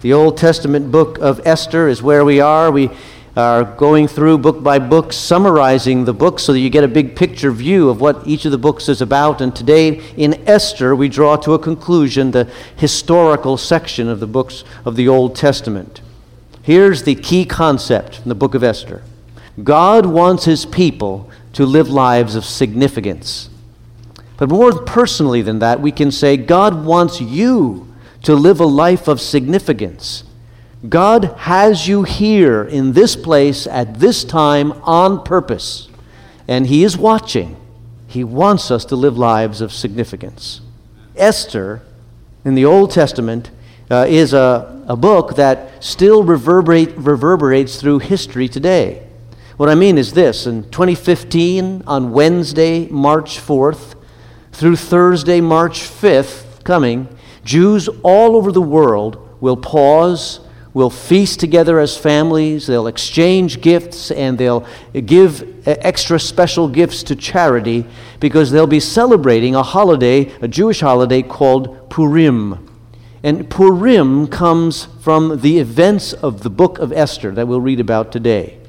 The Old Testament book of Esther is where we are. We are going through book by book, summarizing the book so that you get a big picture view of what each of the books is about. And today in Esther, we draw to a conclusion the historical section of the books of the Old Testament. Here's the key concept in the book of Esther God wants his people to live lives of significance. But more personally than that, we can say God wants you to live a life of significance. God has you here in this place at this time on purpose, and He is watching. He wants us to live lives of significance. Esther in the Old Testament uh, is a, a book that still reverberate, reverberates through history today. What I mean is this in 2015, on Wednesday, March 4th, through Thursday, March 5th, coming, Jews all over the world will pause, will feast together as families, they'll exchange gifts, and they'll give extra special gifts to charity because they'll be celebrating a holiday, a Jewish holiday called Purim. And Purim comes from the events of the book of Esther that we'll read about today.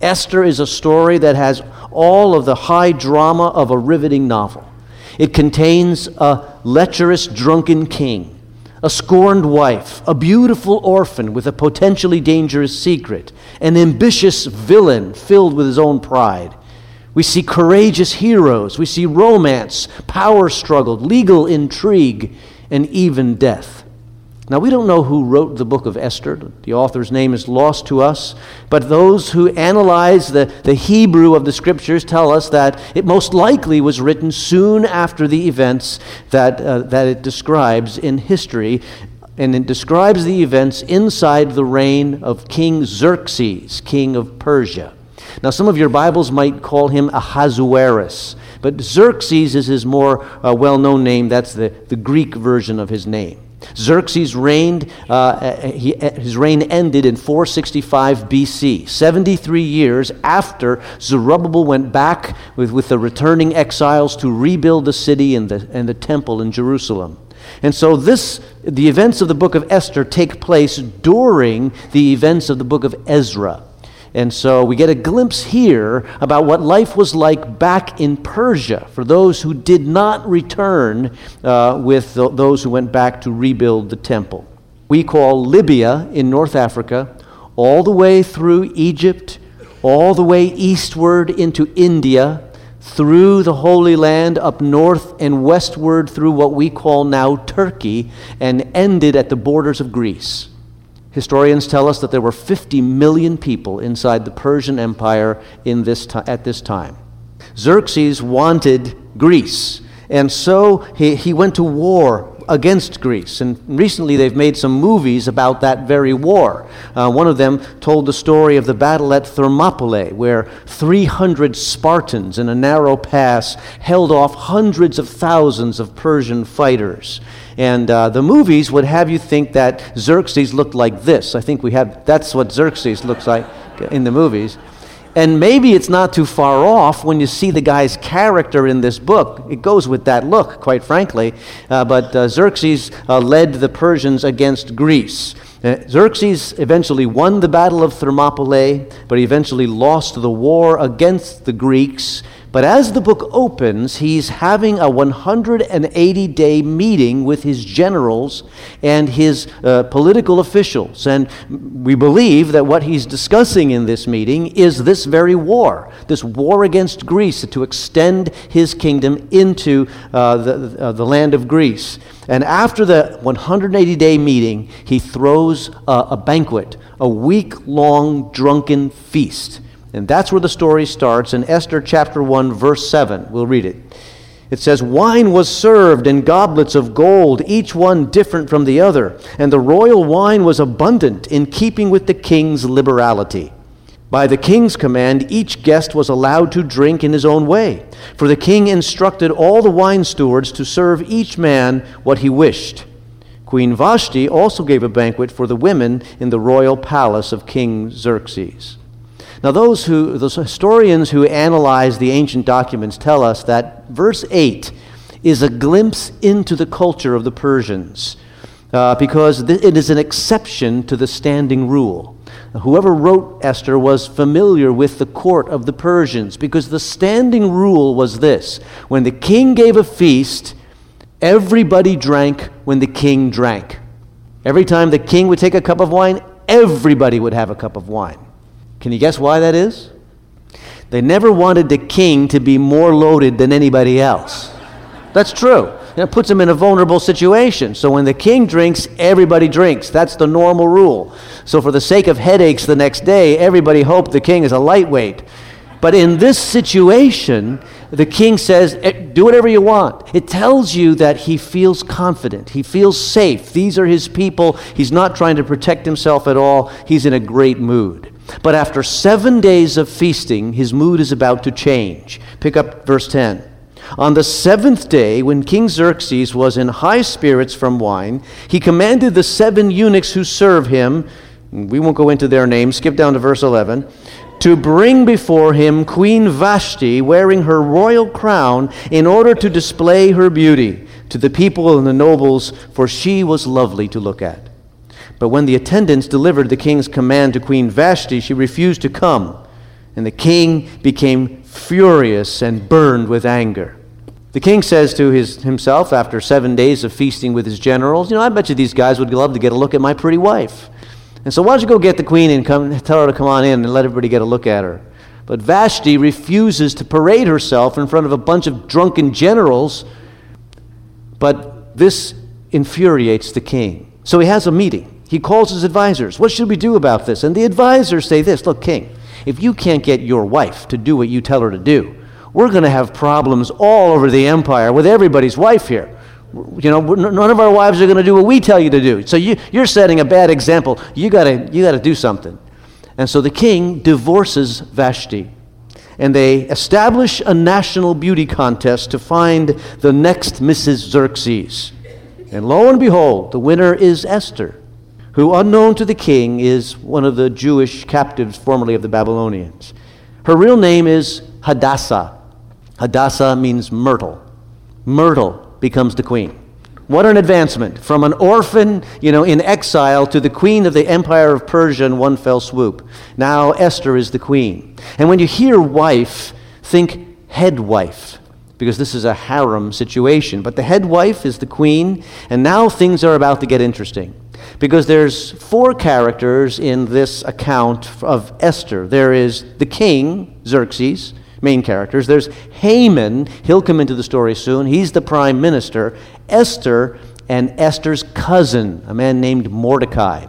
Esther is a story that has all of the high drama of a riveting novel. It contains a lecherous, drunken king, a scorned wife, a beautiful orphan with a potentially dangerous secret, an ambitious villain filled with his own pride. We see courageous heroes, we see romance, power struggle, legal intrigue, and even death. Now, we don't know who wrote the book of Esther. The author's name is lost to us. But those who analyze the, the Hebrew of the scriptures tell us that it most likely was written soon after the events that, uh, that it describes in history. And it describes the events inside the reign of King Xerxes, king of Persia. Now, some of your Bibles might call him Ahasuerus, but Xerxes is his more uh, well known name. That's the, the Greek version of his name. Xerxes reigned, uh, he, his reign ended in 465 BC, 73 years after Zerubbabel went back with, with the returning exiles to rebuild the city and the, and the temple in Jerusalem. And so this the events of the book of Esther take place during the events of the book of Ezra. And so we get a glimpse here about what life was like back in Persia for those who did not return uh, with those who went back to rebuild the temple. We call Libya in North Africa all the way through Egypt, all the way eastward into India, through the Holy Land, up north and westward through what we call now Turkey, and ended at the borders of Greece. Historians tell us that there were 50 million people inside the Persian Empire in this t- at this time. Xerxes wanted Greece, and so he, he went to war against Greece. And recently they've made some movies about that very war. Uh, one of them told the story of the battle at Thermopylae, where 300 Spartans in a narrow pass held off hundreds of thousands of Persian fighters. And uh, the movies would have you think that Xerxes looked like this. I think we have, that's what Xerxes looks like in the movies. And maybe it's not too far off when you see the guy's character in this book. It goes with that look, quite frankly. Uh, but uh, Xerxes uh, led the Persians against Greece. Uh, Xerxes eventually won the Battle of Thermopylae, but he eventually lost the war against the Greeks but as the book opens, he's having a 180 day meeting with his generals and his uh, political officials. And we believe that what he's discussing in this meeting is this very war, this war against Greece to extend his kingdom into uh, the, uh, the land of Greece. And after the 180 day meeting, he throws a, a banquet, a week long drunken feast. And that's where the story starts in Esther chapter 1, verse 7. We'll read it. It says, Wine was served in goblets of gold, each one different from the other, and the royal wine was abundant in keeping with the king's liberality. By the king's command, each guest was allowed to drink in his own way, for the king instructed all the wine stewards to serve each man what he wished. Queen Vashti also gave a banquet for the women in the royal palace of King Xerxes. Now, those, who, those historians who analyze the ancient documents tell us that verse 8 is a glimpse into the culture of the Persians. uh, because it is an exception to the standing rule. Whoever wrote Esther was familiar with the court of the Persians because the standing rule was this when the king gave a feast, everybody drank when the king drank. Every time the king would take a cup of wine, everybody would have a cup of wine. Can you guess why that is? They never wanted the king to be more loaded than anybody else. That's true. It puts him in a vulnerable situation. So when the king drinks, everybody drinks. That's the normal rule. So for the sake of headaches the next day, everybody hoped the king is a lightweight. But in this situation, the king says, eh, Do whatever you want. It tells you that he feels confident. He feels safe. These are his people. He's not trying to protect himself at all. He's in a great mood. But after seven days of feasting, his mood is about to change. Pick up verse 10. On the seventh day, when King Xerxes was in high spirits from wine, he commanded the seven eunuchs who serve him, we won't go into their names, skip down to verse 11, to bring before him Queen Vashti wearing her royal crown in order to display her beauty to the people and the nobles, for she was lovely to look at. But when the attendants delivered the king's command to Queen Vashti, she refused to come, and the king became furious and burned with anger. The king says to his, himself after seven days of feasting with his generals, You know, I bet you these guys would love to get a look at my pretty wife. And so why don't you go get the queen and come, tell her to come on in and let everybody get a look at her? But Vashti refuses to parade herself in front of a bunch of drunken generals. But this infuriates the king. So he has a meeting. He calls his advisors. What should we do about this? And the advisors say this Look, king, if you can't get your wife to do what you tell her to do, we're going to have problems all over the empire with everybody's wife here. You know, none of our wives are going to do what we tell you to do. So you, you're setting a bad example. You got to you got to do something. And so the king divorces Vashti. And they establish a national beauty contest to find the next Mrs. Xerxes. And lo and behold, the winner is Esther who, unknown to the king, is one of the Jewish captives formerly of the Babylonians. Her real name is Hadassah. Hadassah means myrtle. Myrtle becomes the queen. What an advancement from an orphan, you know, in exile to the queen of the empire of Persia in one fell swoop. Now Esther is the queen. And when you hear wife, think head wife because this is a harem situation. But the head wife is the queen, and now things are about to get interesting because there's four characters in this account of Esther. There is the king, Xerxes, main characters. There's Haman, he'll come into the story soon. He's the prime minister. Esther and Esther's cousin, a man named Mordecai.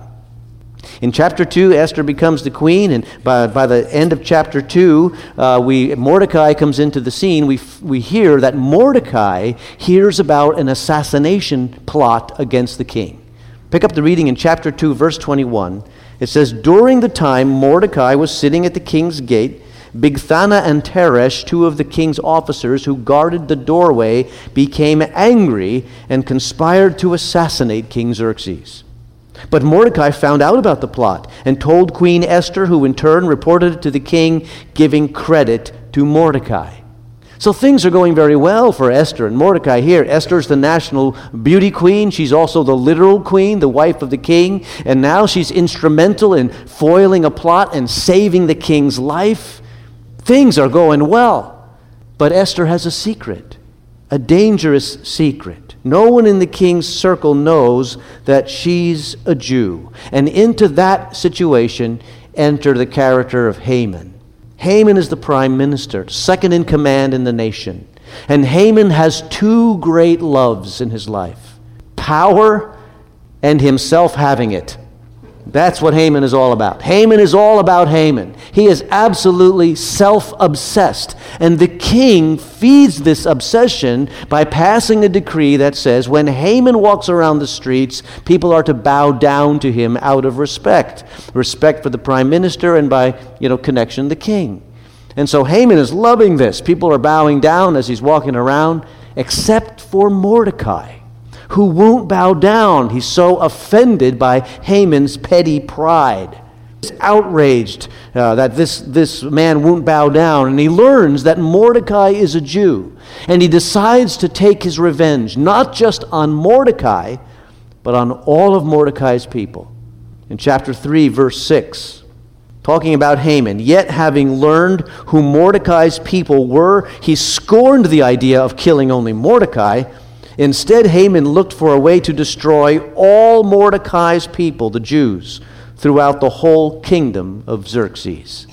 In chapter 2, Esther becomes the queen, and by, by the end of chapter 2, uh, we, Mordecai comes into the scene. We, we hear that Mordecai hears about an assassination plot against the king. Pick up the reading in chapter 2, verse 21. It says, During the time Mordecai was sitting at the king's gate, Bigthana and Teresh, two of the king's officers who guarded the doorway, became angry and conspired to assassinate King Xerxes. But Mordecai found out about the plot and told Queen Esther, who in turn reported it to the king, giving credit to Mordecai. So things are going very well for Esther and Mordecai here. Esther's the national beauty queen. She's also the literal queen, the wife of the king. And now she's instrumental in foiling a plot and saving the king's life. Things are going well. But Esther has a secret, a dangerous secret. No one in the king's circle knows that she's a Jew. And into that situation enter the character of Haman. Haman is the prime minister, second in command in the nation. And Haman has two great loves in his life power and himself having it. That's what Haman is all about. Haman is all about Haman. He is absolutely self obsessed. And the king feeds this obsession by passing a decree that says when Haman walks around the streets, people are to bow down to him out of respect respect for the prime minister and by you know, connection, the king. And so Haman is loving this. People are bowing down as he's walking around, except for Mordecai who won't bow down. He's so offended by Haman's petty pride. He's outraged uh, that this, this man won't bow down, and he learns that Mordecai is a Jew. And he decides to take his revenge, not just on Mordecai, but on all of Mordecai's people. In chapter 3, verse 6, talking about Haman, yet having learned who Mordecai's people were, he scorned the idea of killing only Mordecai. Instead, Haman looked for a way to destroy all Mordecai's people, the Jews, throughout the whole kingdom of Xerxes.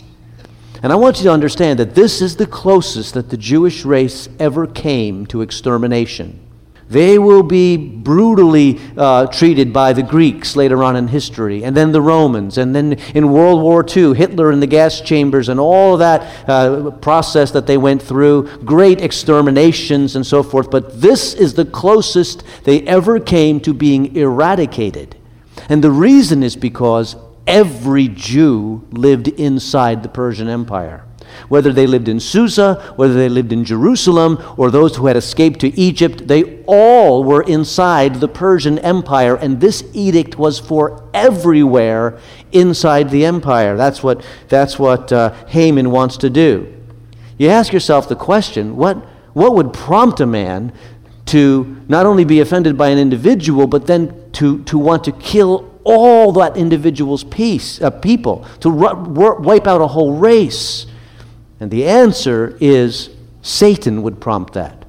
And I want you to understand that this is the closest that the Jewish race ever came to extermination. They will be brutally uh, treated by the Greeks later on in history, and then the Romans, and then in World War II, Hitler in the gas chambers, and all of that uh, process that they went through, great exterminations and so forth. But this is the closest they ever came to being eradicated. And the reason is because every Jew lived inside the Persian Empire whether they lived in Susa, whether they lived in Jerusalem, or those who had escaped to Egypt, they all were inside the Persian Empire, and this edict was for everywhere inside the empire. That's what, that's what uh, Haman wants to do. You ask yourself the question what, what would prompt a man to not only be offended by an individual, but then to, to want to kill all that individual's peace, uh, people, to wipe out a whole race? And the answer is Satan would prompt that.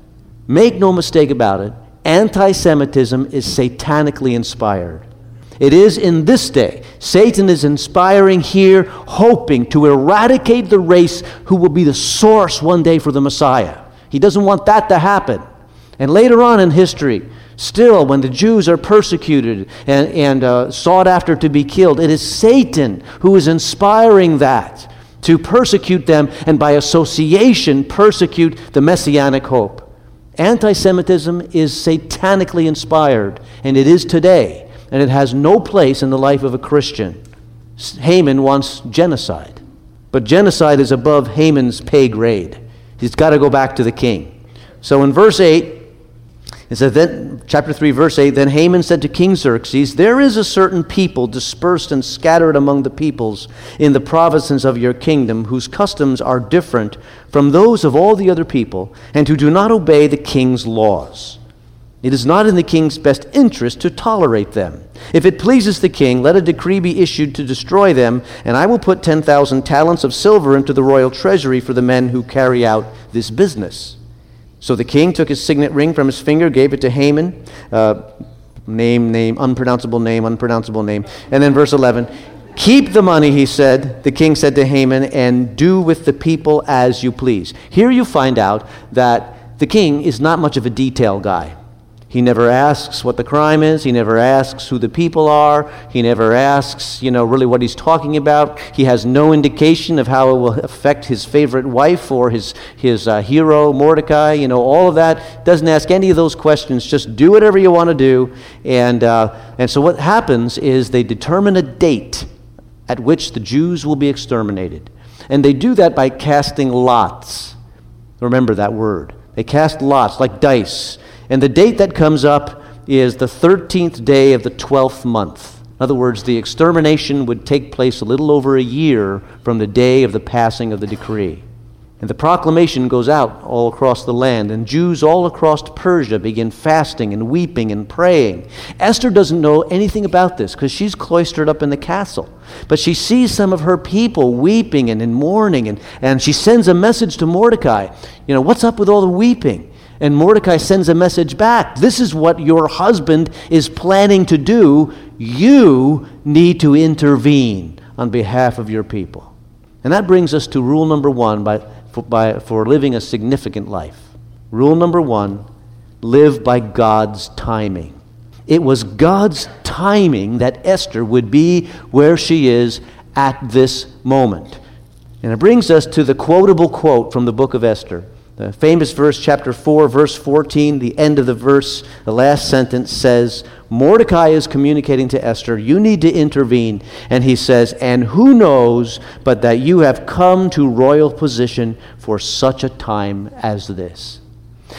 Make no mistake about it, anti Semitism is satanically inspired. It is in this day. Satan is inspiring here, hoping to eradicate the race who will be the source one day for the Messiah. He doesn't want that to happen. And later on in history, still, when the Jews are persecuted and, and uh, sought after to be killed, it is Satan who is inspiring that to persecute them and by association persecute the messianic hope. Anti Semitism is satanically inspired, and it is today, and it has no place in the life of a Christian. Haman wants genocide, but genocide is above Haman's pay grade. He's got to go back to the king. So in verse 8, it says, then, chapter 3, verse 8 Then Haman said to King Xerxes, There is a certain people dispersed and scattered among the peoples in the provinces of your kingdom, whose customs are different from those of all the other people, and who do not obey the king's laws. It is not in the king's best interest to tolerate them. If it pleases the king, let a decree be issued to destroy them, and I will put 10,000 talents of silver into the royal treasury for the men who carry out this business. So the king took his signet ring from his finger, gave it to Haman. Uh, name, name, unpronounceable name, unpronounceable name. And then verse 11 Keep the money, he said, the king said to Haman, and do with the people as you please. Here you find out that the king is not much of a detail guy. He never asks what the crime is. He never asks who the people are. He never asks, you know, really what he's talking about. He has no indication of how it will affect his favorite wife or his, his uh, hero, Mordecai. You know, all of that. Doesn't ask any of those questions. Just do whatever you want to do. And, uh, and so what happens is they determine a date at which the Jews will be exterminated. And they do that by casting lots. Remember that word. They cast lots, like dice. And the date that comes up is the 13th day of the 12th month. In other words, the extermination would take place a little over a year from the day of the passing of the decree. And the proclamation goes out all across the land, and Jews all across Persia begin fasting and weeping and praying. Esther doesn't know anything about this because she's cloistered up in the castle. But she sees some of her people weeping and in mourning, and, and she sends a message to Mordecai. You know, what's up with all the weeping? And Mordecai sends a message back. This is what your husband is planning to do. You need to intervene on behalf of your people. And that brings us to rule number one by, for, by, for living a significant life. Rule number one live by God's timing. It was God's timing that Esther would be where she is at this moment. And it brings us to the quotable quote from the book of Esther. The famous verse, chapter 4, verse 14, the end of the verse, the last sentence says, Mordecai is communicating to Esther, you need to intervene. And he says, And who knows but that you have come to royal position for such a time as this?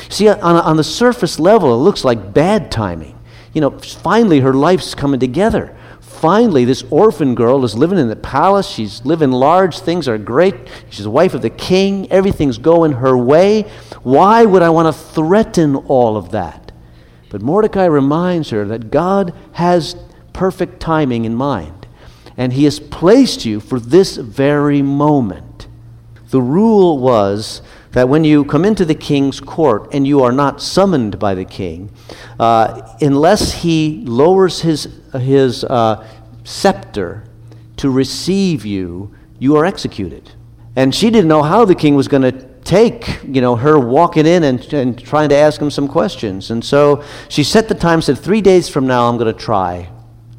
See, on, on the surface level, it looks like bad timing. You know, finally her life's coming together finally, this orphan girl is living in the palace. She's living large. Things are great. She's the wife of the king. Everything's going her way. Why would I want to threaten all of that? But Mordecai reminds her that God has perfect timing in mind, and he has placed you for this very moment. The rule was that when you come into the king's court and you are not summoned by the king, uh, unless he lowers his, his uh, scepter to receive you, you are executed. And she didn't know how the king was going to take, you know, her walking in and, and trying to ask him some questions. And so she set the time, said, Three days from now, I'm going to try.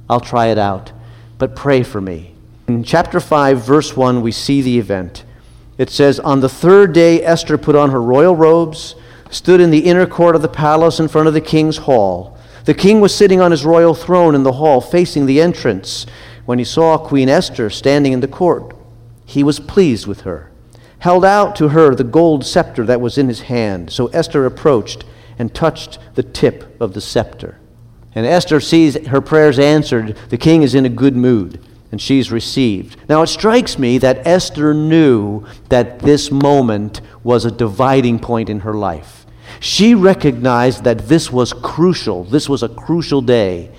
I'll try it out. But pray for me. In chapter 5, verse 1, we see the event. It says, On the third day, Esther put on her royal robes, stood in the inner court of the palace in front of the king's hall. The king was sitting on his royal throne in the hall, facing the entrance, when he saw Queen Esther standing in the court. He was pleased with her, held out to her the gold scepter that was in his hand. So Esther approached and touched the tip of the scepter. And Esther sees her prayers answered. The king is in a good mood and she's received. Now, it strikes me that Esther knew that this moment was a dividing point in her life. She recognized that this was crucial. This was a crucial day.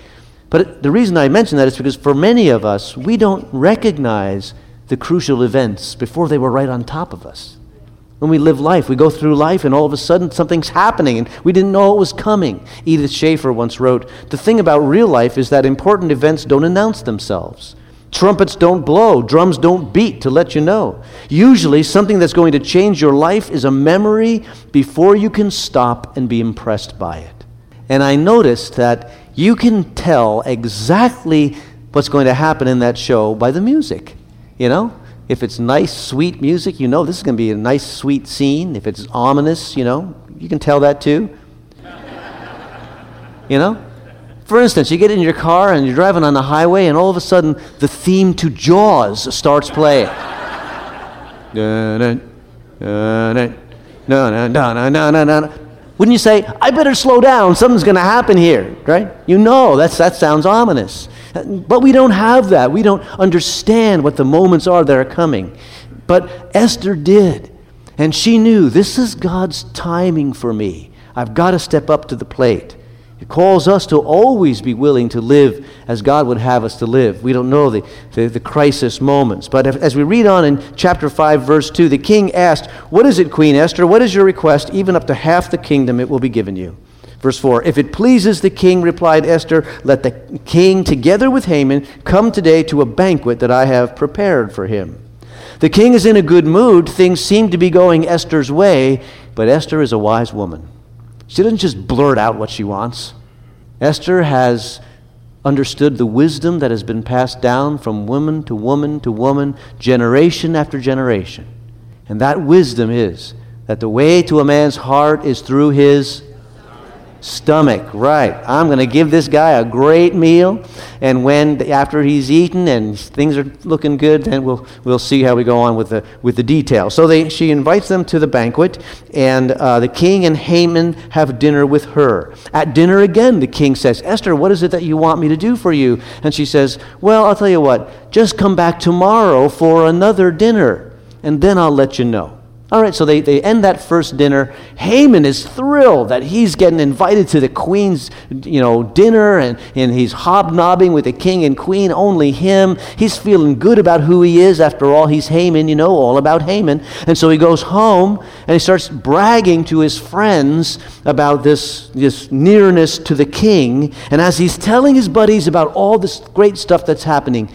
But the reason I mention that is because for many of us, we don't recognize the crucial events before they were right on top of us. When we live life, we go through life, and all of a sudden something's happening, and we didn't know it was coming. Edith Schaeffer once wrote The thing about real life is that important events don't announce themselves. Trumpets don't blow, drums don't beat to let you know. Usually, something that's going to change your life is a memory before you can stop and be impressed by it. And I noticed that you can tell exactly what's going to happen in that show by the music. You know, if it's nice, sweet music, you know this is going to be a nice, sweet scene. If it's ominous, you know, you can tell that too. you know? For instance, you get in your car and you're driving on the highway, and all of a sudden the theme to Jaws starts playing. Wouldn't you say, I better slow down, something's going to happen here, right? You know, that's, that sounds ominous. But we don't have that. We don't understand what the moments are that are coming. But Esther did. And she knew this is God's timing for me. I've got to step up to the plate. It calls us to always be willing to live as God would have us to live. We don't know the, the, the crisis moments. But as we read on in chapter 5, verse 2, the king asked, What is it, Queen Esther? What is your request? Even up to half the kingdom it will be given you. Verse 4 If it pleases the king, replied Esther, let the king, together with Haman, come today to a banquet that I have prepared for him. The king is in a good mood. Things seem to be going Esther's way, but Esther is a wise woman. She doesn't just blurt out what she wants. Esther has understood the wisdom that has been passed down from woman to woman to woman, generation after generation. And that wisdom is that the way to a man's heart is through his stomach right. I'm going to give this guy a great meal and when after he's eaten and things are looking good then we'll, we'll see how we go on with the, with the details. So they, she invites them to the banquet and uh, the king and haman have dinner with her. At dinner again the king says esther what is it that you want me to do for you? And she says well i'll tell you what. Just come back tomorrow for another dinner and then i'll let you know all right, so they, they end that first dinner. Haman is thrilled that he's getting invited to the queen's you know, dinner and, and he's hobnobbing with the king and queen, only him. He's feeling good about who he is. After all, he's Haman, you know all about Haman. And so he goes home and he starts bragging to his friends about this, this nearness to the king. And as he's telling his buddies about all this great stuff that's happening,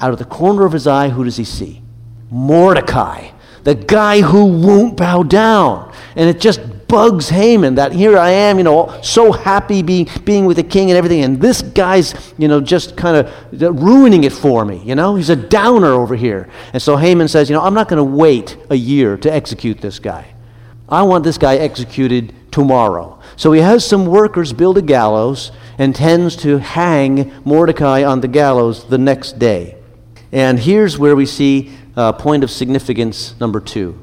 out of the corner of his eye, who does he see? Mordecai the guy who won't bow down. And it just bugs Haman that here I am, you know, so happy being, being with the king and everything, and this guy's, you know, just kind of ruining it for me, you know? He's a downer over here. And so Haman says, you know, I'm not going to wait a year to execute this guy. I want this guy executed tomorrow. So he has some workers build a gallows and tends to hang Mordecai on the gallows the next day. And here's where we see uh, point of significance number two.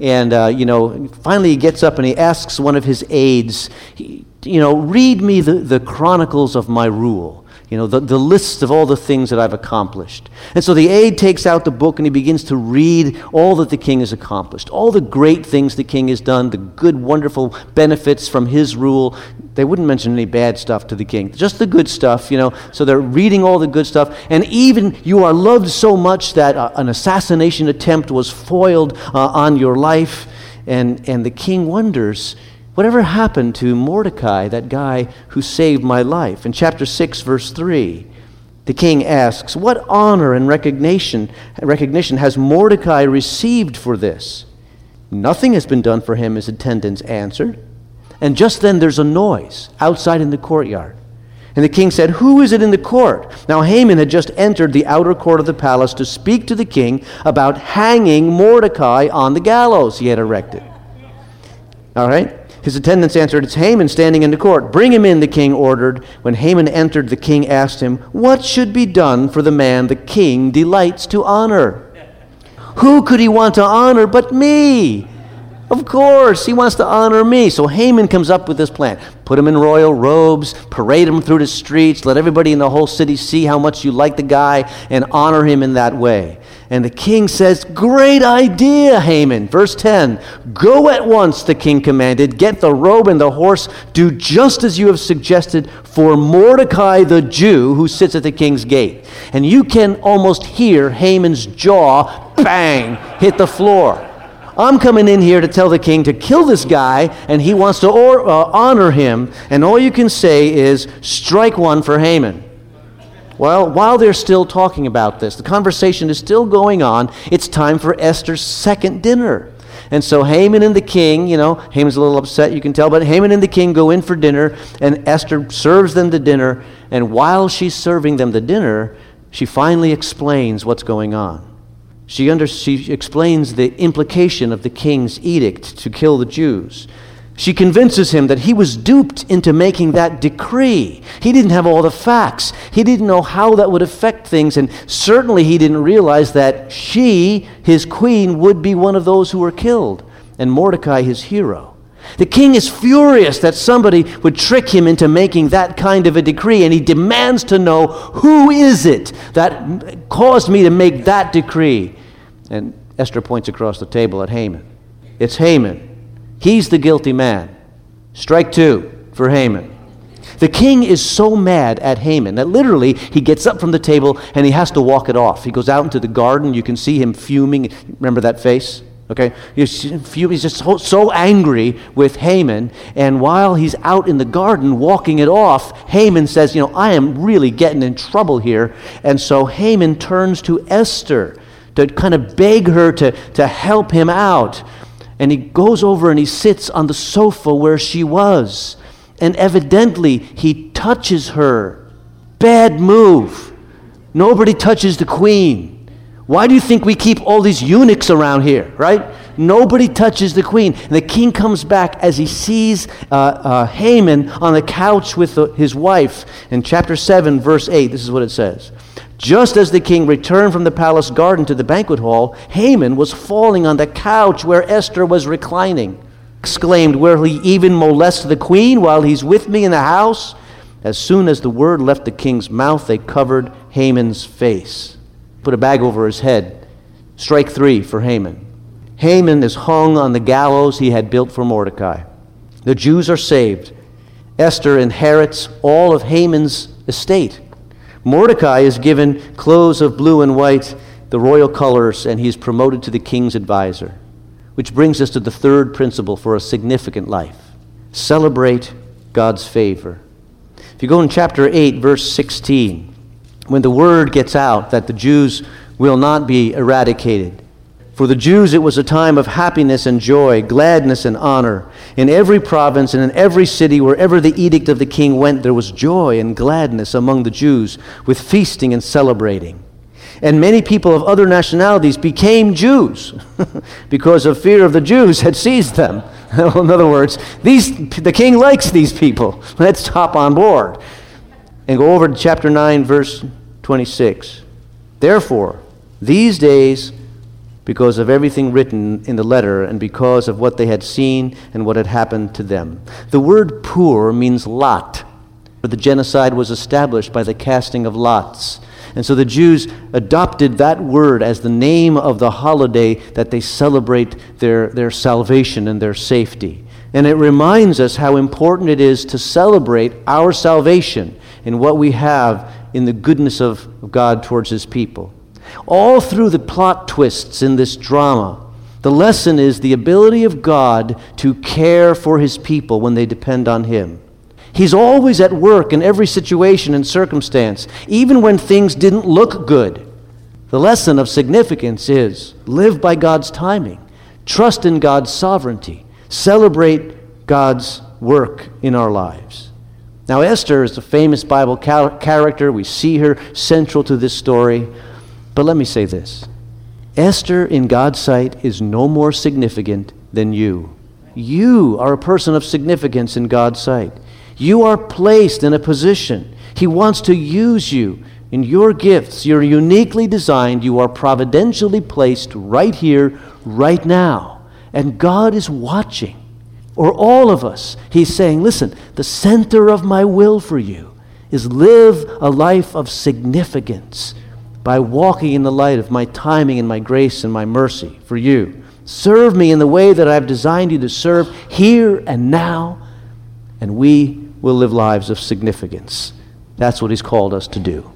And, uh, you know, finally he gets up and he asks one of his aides, you know, read me the, the chronicles of my rule. You know, the, the list of all the things that I've accomplished. And so the aide takes out the book and he begins to read all that the king has accomplished, all the great things the king has done, the good, wonderful benefits from his rule. They wouldn't mention any bad stuff to the king, just the good stuff, you know. So they're reading all the good stuff. And even you are loved so much that uh, an assassination attempt was foiled uh, on your life. And, and the king wonders Whatever happened to Mordecai, that guy who saved my life? In chapter 6, verse 3, the king asks, What honor and recognition, recognition has Mordecai received for this? Nothing has been done for him, his attendants answered. And just then there's a noise outside in the courtyard. And the king said, Who is it in the court? Now Haman had just entered the outer court of the palace to speak to the king about hanging Mordecai on the gallows he had erected. All right? His attendants answered, It's Haman standing in the court. Bring him in, the king ordered. When Haman entered, the king asked him, What should be done for the man the king delights to honor? Who could he want to honor but me? Of course, he wants to honor me. So Haman comes up with this plan. Put him in royal robes, parade him through the streets, let everybody in the whole city see how much you like the guy, and honor him in that way. And the king says, Great idea, Haman. Verse 10 Go at once, the king commanded. Get the robe and the horse. Do just as you have suggested for Mordecai the Jew who sits at the king's gate. And you can almost hear Haman's jaw bang hit the floor. I'm coming in here to tell the king to kill this guy, and he wants to or, uh, honor him. And all you can say is, strike one for Haman. Well, while they're still talking about this, the conversation is still going on. It's time for Esther's second dinner. And so Haman and the king, you know, Haman's a little upset, you can tell, but Haman and the king go in for dinner, and Esther serves them the dinner. And while she's serving them the dinner, she finally explains what's going on. She, under, she explains the implication of the king's edict to kill the Jews. She convinces him that he was duped into making that decree. He didn't have all the facts. He didn't know how that would affect things, and certainly he didn't realize that she, his queen, would be one of those who were killed, and Mordecai, his hero. The king is furious that somebody would trick him into making that kind of a decree, and he demands to know who is it that caused me to make that decree. And Esther points across the table at Haman. It's Haman. He's the guilty man. Strike two for Haman. The king is so mad at Haman that literally he gets up from the table and he has to walk it off. He goes out into the garden. You can see him fuming. Remember that face? Okay? He's, just so, so angry with Haman. And while he's out in the garden walking it off, Haman says, You know, I am really getting in trouble here. And so Haman turns to Esther to kind of beg her to, to help him out. And he goes over and he sits on the sofa where she was. And evidently, he touches her. Bad move. Nobody touches the queen. Why do you think we keep all these eunuchs around here, right? Nobody touches the queen. And the king comes back as he sees uh, uh, Haman on the couch with the, his wife. In chapter 7, verse 8, this is what it says just as the king returned from the palace garden to the banquet hall, Haman was falling on the couch where Esther was reclining. Exclaimed, Will he even molest the queen while he's with me in the house? As soon as the word left the king's mouth, they covered Haman's face, put a bag over his head. Strike three for Haman. Haman is hung on the gallows he had built for Mordecai. The Jews are saved. Esther inherits all of Haman's estate. Mordecai is given clothes of blue and white, the royal colors, and he's promoted to the king's advisor. Which brings us to the third principle for a significant life celebrate God's favor. If you go in chapter 8, verse 16, when the word gets out that the Jews will not be eradicated, for the Jews, it was a time of happiness and joy, gladness and honor. In every province and in every city, wherever the edict of the king went, there was joy and gladness among the Jews, with feasting and celebrating. And many people of other nationalities became Jews because of fear of the Jews had seized them. in other words, these, the king likes these people. Let's hop on board. And go over to chapter 9, verse 26. Therefore, these days, because of everything written in the letter and because of what they had seen and what had happened to them. The word pur means lot. But the genocide was established by the casting of lots. And so the Jews adopted that word as the name of the holiday that they celebrate their, their salvation and their safety. And it reminds us how important it is to celebrate our salvation and what we have in the goodness of God towards His people. All through the plot twists in this drama, the lesson is the ability of God to care for His people when they depend on Him. He's always at work in every situation and circumstance, even when things didn't look good. The lesson of significance is live by God's timing, trust in God's sovereignty, celebrate God's work in our lives. Now, Esther is a famous Bible character. We see her central to this story. But let me say this Esther, in God's sight, is no more significant than you. You are a person of significance in God's sight. You are placed in a position. He wants to use you in your gifts. You're uniquely designed. You are providentially placed right here, right now. And God is watching. Or all of us. He's saying, listen, the center of my will for you is live a life of significance by walking in the light of my timing and my grace and my mercy for you. Serve me in the way that I've designed you to serve here and now, and we will live lives of significance. That's what He's called us to do.